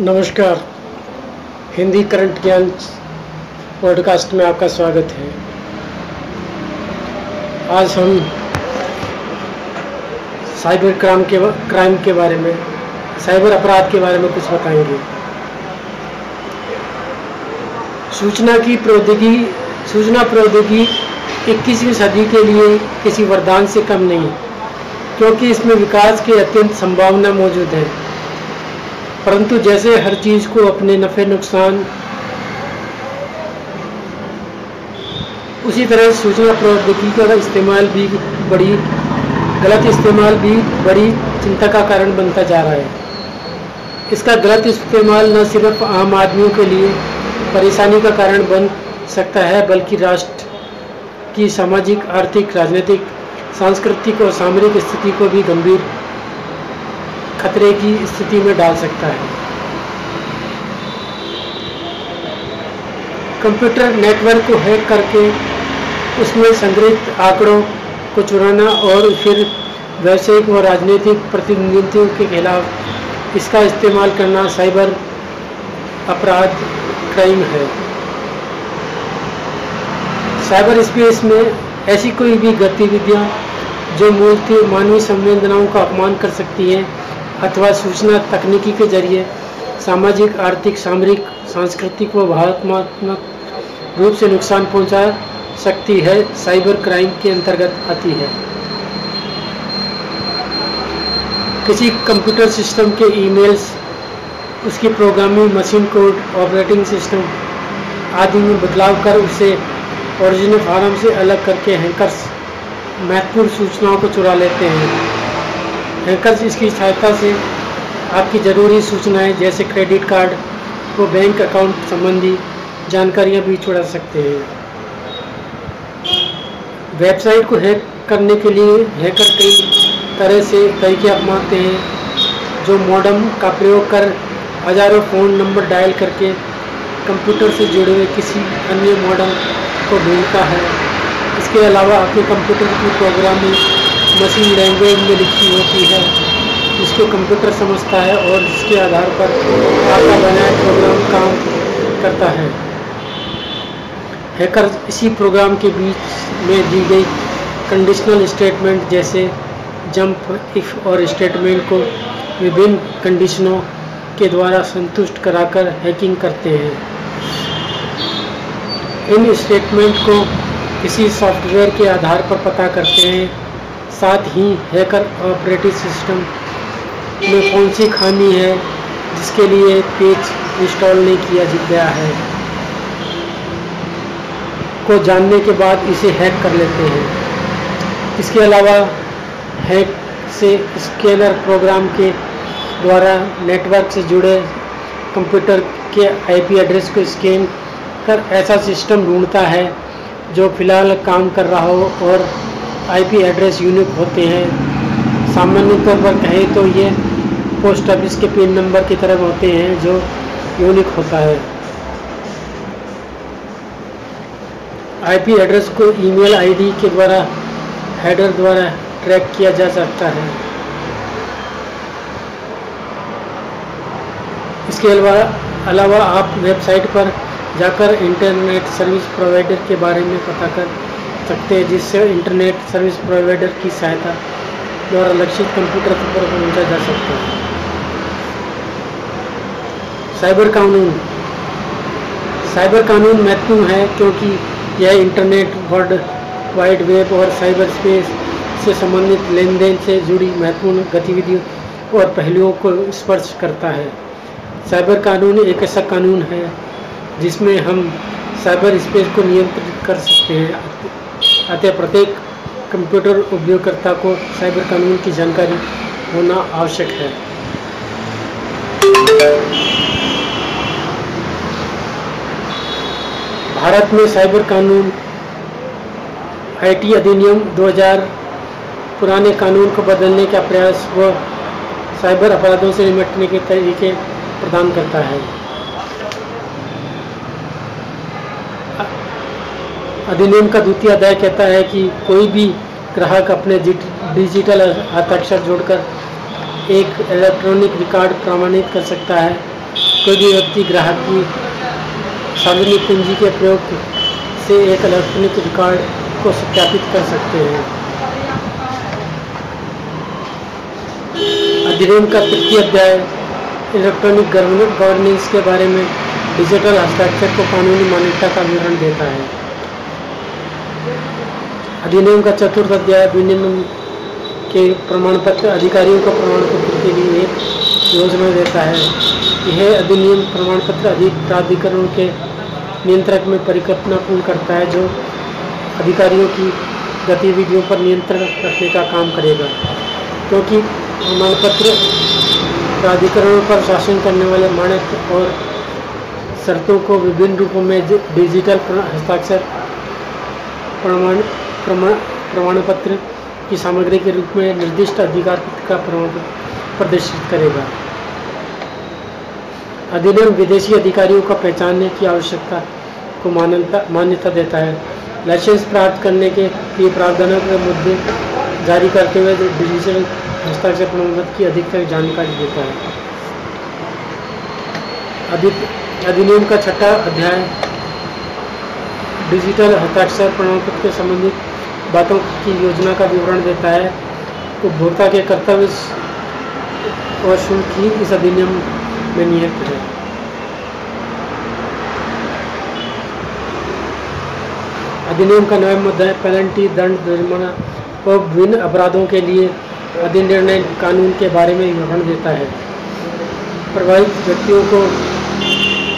नमस्कार। हिंदी करंट ज्ञान पॉडकास्ट में आपका स्वागत है। आज हम साइबर क्राइम के क्राइम के बारे में, साइबर अपराध के बारे में कुछ बताएँगे। सूचना की प्रौद्योगिकी, सूचना प्रौद्योगिकी इक्कीसवीं सदी के लिए किसी वरदान से कम नहीं, क्योंकि इसमें विकास की अत्यंत संभावना मौजूद है। परंतु जैसे हर चीज़ को अपने नफ़े नुकसान, उसी तरह सूचना प्रौद्योगिकी का इस्तेमाल भी बड़ी, गलत इस्तेमाल भी बड़ी चिंता का कारण बनता जा रहा है। इसका गलत इस्तेमाल न सिर्फ़ आम आदमियों के लिए परेशानी का कारण बन सकता है, बल्कि राष्ट्र की सामाजिक, आर्थिक, राजनीतिक, सांस्कृतिक और सामरिक स्थिति को भी गंभीर खतरे की स्थिति में डाल सकता है। कंप्यूटर नेटवर्क को हैक करके उसमें संग्रहित आंकड़ों को चुराना और फिर व्यावसायिक व राजनीतिक प्रतिनिधित्व के खिलाफ इसका इस्तेमाल करना साइबर अपराध क्राइम है। साइबर स्पेस में ऐसी कोई भी गतिविधियाँ जो मूलतः मानवीय संवेदनाओं का अपमान कर सकती हैं अथवा सूचना तकनीकी के ज़रिए सामाजिक, आर्थिक, सामरिक, सांस्कृतिक व भावनात्मक रूप से नुकसान पहुँचा सकती है। साइबर क्राइम के अंतर्गत आती है। किसी कंप्यूटर सिस्टम के ईमेल्स, उसकी programming machine code, operating system आदि में बदलाव कर उसे ओरिजिनल फार्म से अलग करके हैंकर्स महत्वपूर्ण सूचनाओं को चुरा लेते हैं। हैकर्स इसकी सहायता से आपकी ज़रूरी सूचनाएँ, जैसे क्रेडिट कार्ड व बैंक अकाउंट संबंधी जानकारियाँ भी छुड़ा सकते हैं। वेबसाइट को हैक करने के लिए हैकर कई तरह से तरीके अपनाते हैं, जो मॉडम का प्रयोग कर हज़ारों फ़ोन नंबर डायल करके कंप्यूटर से जुड़े हुए किसी अन्य मॉडल को ढूंढता है। इसके अलावा आपके कंप्यूटर की प्रोग्रामिंग मशीन लैंग्वेज में लिखी होती है, जिसको कंप्यूटर समझता है और जिसके आधार पर आपका बनाया प्रोग्राम काम करता है। हैकर इसी प्रोग्राम के बीच में दी गई कंडीशनल स्टेटमेंट जैसे जंप इफ़ और स्टेटमेंट को विभिन्न कंडीशनों के द्वारा संतुष्ट कराकर हैकिंग करते हैं। इन स्टेटमेंट को किसी सॉफ्टवेयर के आधार पर पता करते हैं साथ ही हैकर ऑपरेटिंग सिस्टम में कौन सी खामी है, जिसके लिए पेज इंस्टॉल नहीं किया गया है? को जानने के बाद इसे हैक कर लेते हैं। इसके अलावा हैक से स्कैनर प्रोग्राम के द्वारा नेटवर्क से जुड़े कंप्यूटर के आईपी एड्रेस को स्कैन कर ऐसा सिस्टम ढूंढता है जो फ़िलहाल काम कर रहा हो और आईपी एड्रेस यूनिक होते हैं। सामान्य तौर पर कहें तो ये पोस्ट ऑफ़िस के पिन नंबर की तरह होते हैं, जो यूनिक होता है। आईपी एड्रेस को ईमेल आईडी के द्वारा हेडर द्वारा ट्रैक किया जा सकता है। इसके अलावा अलावा आप वेबसाइट पर जाकर इंटरनेट सर्विस प्रोवाइडर के बारे में पता कर सकते हैं, जिससे इंटरनेट सर्विस प्रोवाइडर की सहायता द्वारा लक्षित कंप्यूटर पर पहुँचा जा सकता है। साइबर कानून। साइबर कानून महत्वपूर्ण है क्योंकि यह इंटरनेट वर्ल्ड वाइड वेब और साइबर स्पेस से संबंधित लेन देन से जुड़ी महत्वपूर्ण गतिविधियों और पहलुओं को स्पर्श करता है। साइबर कानून एक ऐसा कानून है जिसमें हम साइबर स्पेस को नियंत्रित कर सकते हैं। अतः प्रत्येक कंप्यूटर उपयोगकर्ता को साइबर कानून की जानकारी होना आवश्यक है। भारत में साइबर कानून आईटी अधिनियम 2000 पुराने कानून को बदलने का प्रयास व साइबर अपराधों से निपटने के तरीके प्रदान करता है। अधिनियम का द्वितीय अध्याय कहता है कि कोई भी ग्राहक अपने डिजिटल हस्ताक्षर जोड़कर एक इलेक्ट्रॉनिक रिकॉर्ड प्रमाणित कर सकता है। कोई भी व्यक्ति ग्राहक की सार्वजनिक पूंजी के प्रयोग से एक इलेक्ट्रॉनिक रिकॉर्ड को सत्यापित कर सकते हैं। अधिनियम का तृतीय अध्याय इलेक्ट्रॉनिक गवर्नेंस के बारे में डिजिटल हस्ताक्षर को कानूनी मान्यता का विवरण देता है। अधिनियम का चतुर्थ अध्याय विनिमय के प्रमाण पत्र अधिकारियों को प्रमाण पत्र के लिए एक योजना देता है। यह अधिनियम प्रमाण पत्र अधिक प्राधिकरण के नियंत्रक में परिकल्पना पूर्ण करता है, जो अधिकारियों की गतिविधियों पर नियंत्रण रखने का काम करेगा। क्योंकि प्रमाण पत्र प्राधिकरणों पर शासन करने वाले मानक और शर्तों को विभिन्न रूपों में डिजिटल हस्ताक्षर प्रमाण प्रमाण पत्र की सामग्री के रूप में निर्दिष्ट अधिकार का प्रमाण प्रदर्शित करेगा। अधिनियम विदेशी अधिकारियों का पहचानने की आवश्यकता को मान्यता मान्यता देता है। लाइसेंस प्राप्त करने के लिए प्रावधानों के मुद्दे जारी करते हुए डिजिटल हस्ताक्षर प्रमाणपत्र की अधिकतर जानकारी देता है। अधिनियम का छठा अध्याय डिजिटल हस्ताक्षर प्रमाणपत्र के संबंधित बातों की योजना का विवरण देता है। उपभोक्ता के कर्तव्य और शुल्क ही इस अधिनियम में निहित है। अधिनियम का नवम अध्याय पेनल्टी दंड जुर्माना और विभिन्न अपराधों के लिए अधिनिर्णय कानून के बारे में विवरण देता है। प्रभावित व्यक्तियों को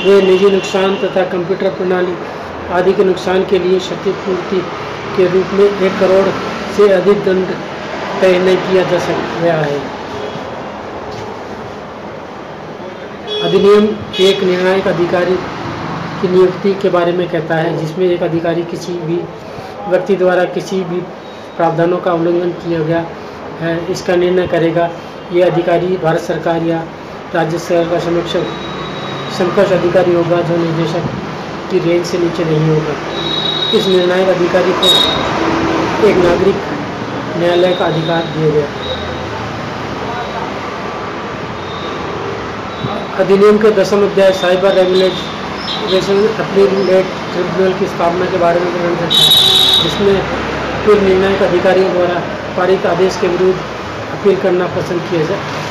वे निजी नुकसान तथा कंप्यूटर प्रणाली आदि के नुकसान के लिए क्षतिपूर्ति के रूप में एक करोड़ से अधिक दंड तय नहीं किया जा गया है। अधिनियम एक निर्णायक अधिकारी की नियुक्ति के बारे में कहता है, जिसमें एक अधिकारी किसी भी व्यक्ति द्वारा किसी भी प्रावधानों का उल्लंघन किया गया है, इसका निर्णय करेगा। ये अधिकारी भारत सरकार या राज्य सरकार का समक्ष समकक्ष अधिकारी होगा जो निदेशक की रेंज से नीचे नहीं होगा। इस निर्णायक अधिकारी को एक नागरिक न्यायालय का अधिकार दिया गया। अधिनियम के दसम अध्याय साइबर रेगुलेशन अपीलेट ट्रिब्यूनल की स्थापना के बारे में करता है, जिसमें पूर्व निर्णायक अधिकारियों द्वारा पारित आदेश के विरुद्ध अपील करना पसंद किया जाए।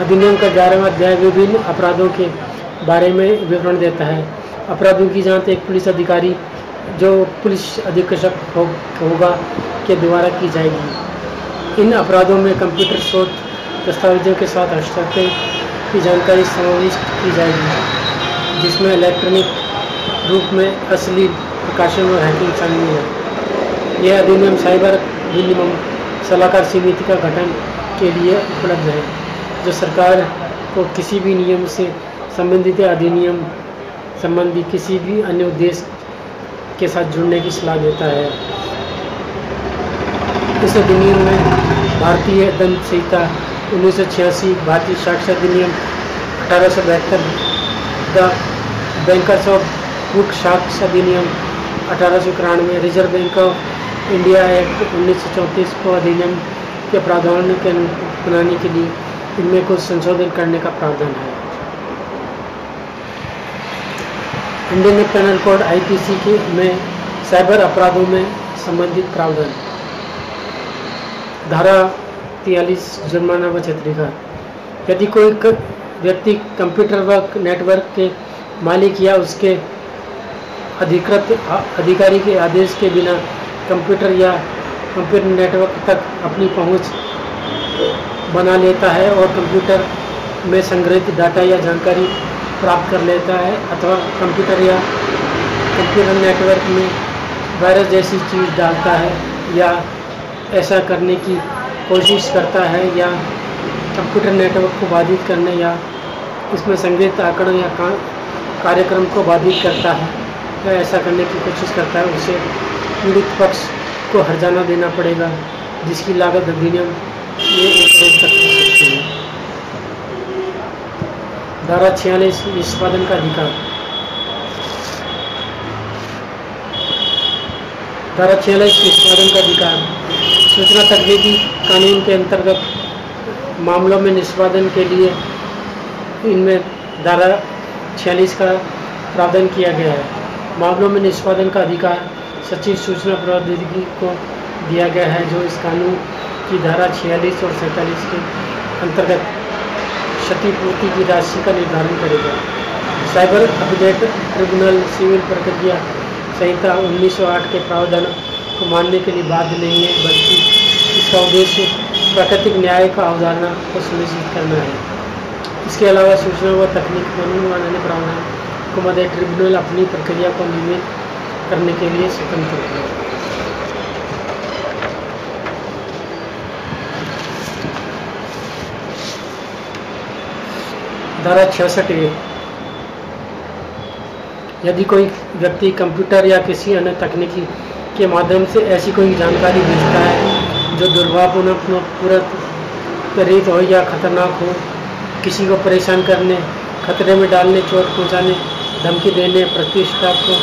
अधिनियम का ग्यारहवा अध्याय विभिन्न अपराधों के बारे में विवरण देता है। अपराधों की जाँच एक पुलिस अधिकारी जो पुलिस अधीक्षक हो, होगा के द्वारा की जाएगी। इन अपराधों में कंप्यूटर स्रोत दस्तावेजों के साथ हस्ताक्षर की जानकारी समाविष्ट की जाएगी जिसमें इलेक्ट्रॉनिक रूप में असली प्रकाशन और हैकिंग शामिल है। यह अधिनियम साइबर विनिमय सलाहकार समिति का गठन के लिए उपलब्ध है। जो सरकार को किसी भी नियम से संबंधित अधिनियम संबंधी किसी भी अन्य उद्देश्य के साथ जुड़ने की सलाह देता है। इस अधिनियम में भारतीय दंड संहिता उन्नीस सौ छियासी भारतीय साक्षर अधिनियम अठारह सौ बहत्तर, द बैंकर्स ऑफ़ बुक साक्ष अधिनियम अठारह सौ इक्यानवे, reserve bank of India act उन्नीस सौ चौंतीस को अधिनियम के प्रावधान के बनाने के लिए इनमें कुछ संशोधन करने का प्रावधान है। इंडियन पेनल कोड आईपीसी के में साइबर अपराधों में संबंधित प्रावधान। धारा तियालीस जुर्माना व छत्रिका यदि कोई व्यक्ति कंप्यूटर व नेटवर्क के मालिक या उसके अधिकृत अधिकारी के आदेश के बिना कंप्यूटर या कंप्यूटर नेटवर्क तक अपनी पहुँच बना लेता है और कंप्यूटर में संग्रहित डाटा या जानकारी प्राप्त कर लेता है अथवा कंप्यूटर या कंप्यूटर नेटवर्क में वायरस जैसी चीज़ डालता है या ऐसा करने की कोशिश करता है या कंप्यूटर नेटवर्क को बाधित करने या इसमें संग्रहित आंकड़ों या का, कार्यक्रम को बाधित करता है या ऐसा करने की कोशिश करता है उसे पीड़ित पक्ष को हरजाना देना पड़ेगा जिसकी लागत अधिनियम ये एक करोड़ तक हो सकती है। धारा छियालीस, निष्पादन का अधिकार। धारा छियालीस, निष्पादन का अधिकार। सूचना तकनीकी कानून के अंतर्गत मामलों में निष्पादन के लिए इनमें धारा छियालीस का प्रावधान किया गया है। मामलों में निष्पादन का अधिकार सचिव सूचना प्रौद्योगिकी को दिया गया है, जो इस कानून की धारा छियालीस और सैंतालीस के अंतर्गत क्षतिपूर्ति की राशि का निर्धारण करेगा। साइबर अपडेट ट्रिब्यूनल, सिविल प्रक्रिया संहिता 1908 के प्रावधान को मानने के लिए बाध्य नहीं है, बल्कि इसका उद्देश्य प्राकृतिक न्याय का अवधारणा को सुनिश्चित करना है। इसके अलावा सूचना व तकनीक कानून बनाने प्रावधान को मध्य ट्रिब्यूनल अपनी प्रक्रिया को नियमित करने के लिए स्वतंत्र है। धारा छियासठ ए। यदि कोई व्यक्ति कंप्यूटर या किसी अन्य तकनीकी के माध्यम से ऐसी कोई जानकारी भेजता है जो दुर्भावपूर्ण पूरा प्रेरित हो या खतरनाक हो, किसी को परेशान करने, खतरे में डालने, चोट पहुँचाने, धमकी देने, प्रतिष्ठा को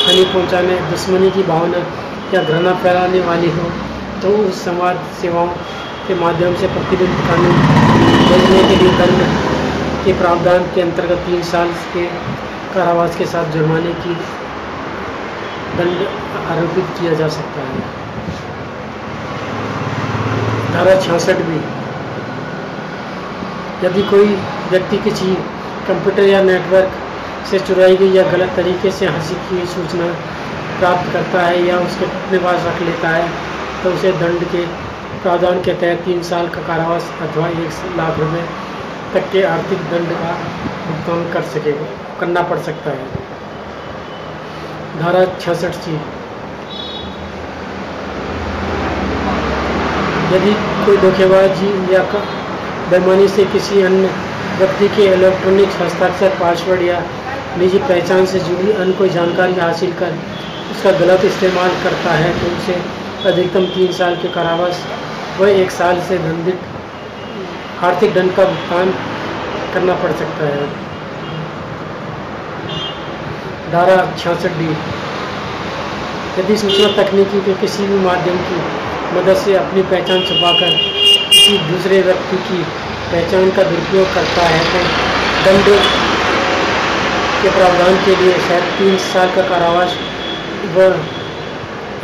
हानि पहुँचाने, दुश्मनी की भावना या घृणा फैलाने वाली हो तो उस समाज सेवाओं के माध्यम से प्रतिबंध कानून भेजने के लिए दंड के प्रावधान के अंतर्गत तीन साल के कारावास के साथ जुर्माने की दंड आरोपित किया जा सकता है। धारा छियासठ भी यदि कोई व्यक्ति किसी कंप्यूटर या नेटवर्क से चुराई गई या गलत तरीके से हासिल की सूचना प्राप्त करता है या उसके अपने पास रख लेता है तो उसे दंड के प्रावधान के तहत तीन साल का कारावास अथवा एक लाख रुपए तक के आर्थिक दंड का भुगतान कर सके, करना पड़ सकता है। धारा छियासठ सी। यदि कोई धोखेबाजी या बेमानी से किसी अन्य व्यक्ति के इलेक्ट्रॉनिक हस्ताक्षर, पासवर्ड या निजी पहचान से जुड़ी अन्य कोई जानकारी हासिल कर उसका गलत इस्तेमाल करता है तो उसे अधिकतम तीन साल के कारावास व एक साल से दंडित आर्थिक दंड का भुगतान करना पड़ सकता है। धारा छियासठ डी। यदि सूचना तकनीकी के किसी भी माध्यम की मदद से अपनी पहचान छुपाकर किसी दूसरे व्यक्ति की पहचान का दुरुपयोग करता है तो दंड के प्रावधान के लिए शायद तीन साल का कारावास व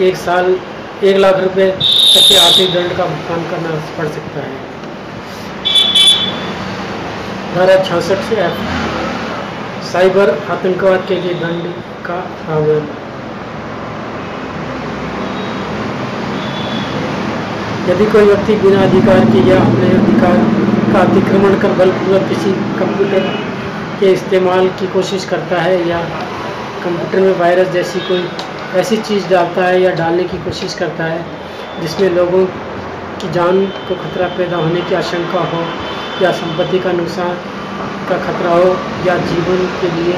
एक साल, एक लाख रुपए तक के आर्थिक दंड का भुगतान करना पड़ सकता है। धारा छियासठ से एफ़ साइबर आतंकवाद के लिए दंड का प्रावधान यदि कोई व्यक्ति बिना अधिकार के या अपने अधिकार का अतिक्रमण कर बलपूर्वक किसी कंप्यूटर के इस्तेमाल की कोशिश करता है या कंप्यूटर में वायरस जैसी कोई ऐसी चीज़ डालता है या डालने की कोशिश करता है, जिसमें लोगों की जान को खतरा पैदा होने की आशंका हो या संपत्ति का नुकसान का खतरा हो या जीवन के लिए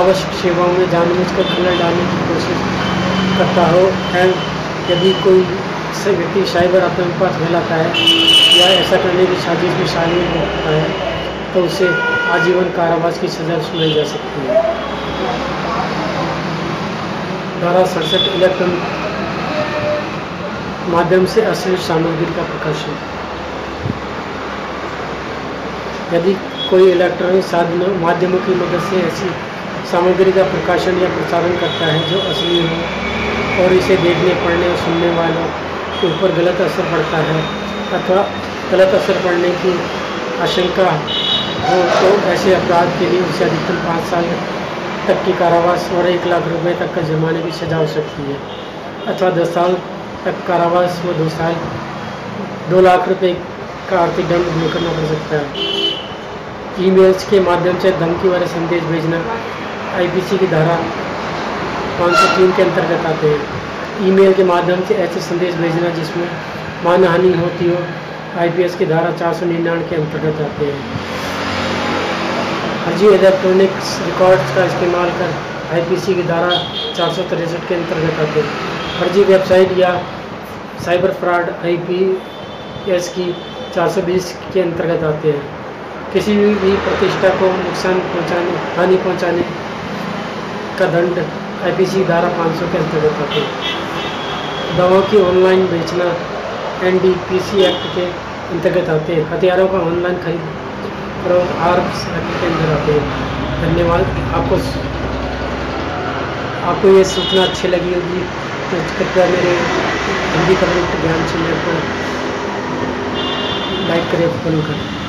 आवश्यक सेवाओं में जानबूझकर खलल डालने की कोशिश करता हो एंड यदि कोई व्यक्ति साइबर आतंकवाद फैलाता है या ऐसा करने की साजिश में शामिल होता है तो उसे आजीवन कारावास की सजा सुनाई जा सकती है। धारा सड़सठ इलेक्ट्रॉनिक माध्यम से अश्लील सामग्री का प्रकाशन। यदि कोई इलेक्ट्रॉनिक साधनों, माध्यमों की मदद से ऐसी सामग्री का प्रकाशन या प्रसारण करता है जो असली हो और इसे देखने, पढ़ने और सुनने वालों के ऊपर गलत असर पड़ता है अथवा गलत असर पड़ने की आशंका हो तो ऐसे अपराध के लिए उसे अधिकतम पाँच साल तक की कारावास और एक लाख रुपए तक का जुर्माने की सजा हो सकती है अथवा दस साल तक कारावास व दो साल, दो लाख रुपए का आर्थिक दंड करना पड़ सकता है। ईमेल्स के माध्यम से धमकी वाले संदेश भेजना आईपीसी की धारा 503 के अंतर्गत आते हैं। ईमेल के माध्यम से ऐसे संदेश भेजना जिसमें मानहानि होती हो आईपीएस की धारा चार सौ निन्यानवे के अंतर्गत आते हैं। फर्जी इलेक्ट्रॉनिक्स रिकॉर्ड्स का इस्तेमाल कर आईपीसी की धारा चार सौ तिरसठ के अंतर्गत आते हैं। फर्जी वेबसाइट या साइबर फ्रॉड आईपीएस की 420 के अंतर्गत आते हैं। किसी भी प्रतिष्ठा को नुकसान पहुँचाने, हानि पहुँचाने का दंड आईपीसी धारा 500 के अंतर्गत आते हैं। दवाओं की ऑनलाइन बेचना एनडीपीसी एक्ट के अंतर्गत आते हैं। हथियारों का ऑनलाइन खरीद और आर्म्स एक्ट के अंदर आते हैं। धन्यवाद। आपको आपको ये सूचना अच्छी लगी होगी तो कृपया मेरे हिंदी कम्युनिटी ज्ञान चैनल को लाइक करें फॉलो करें।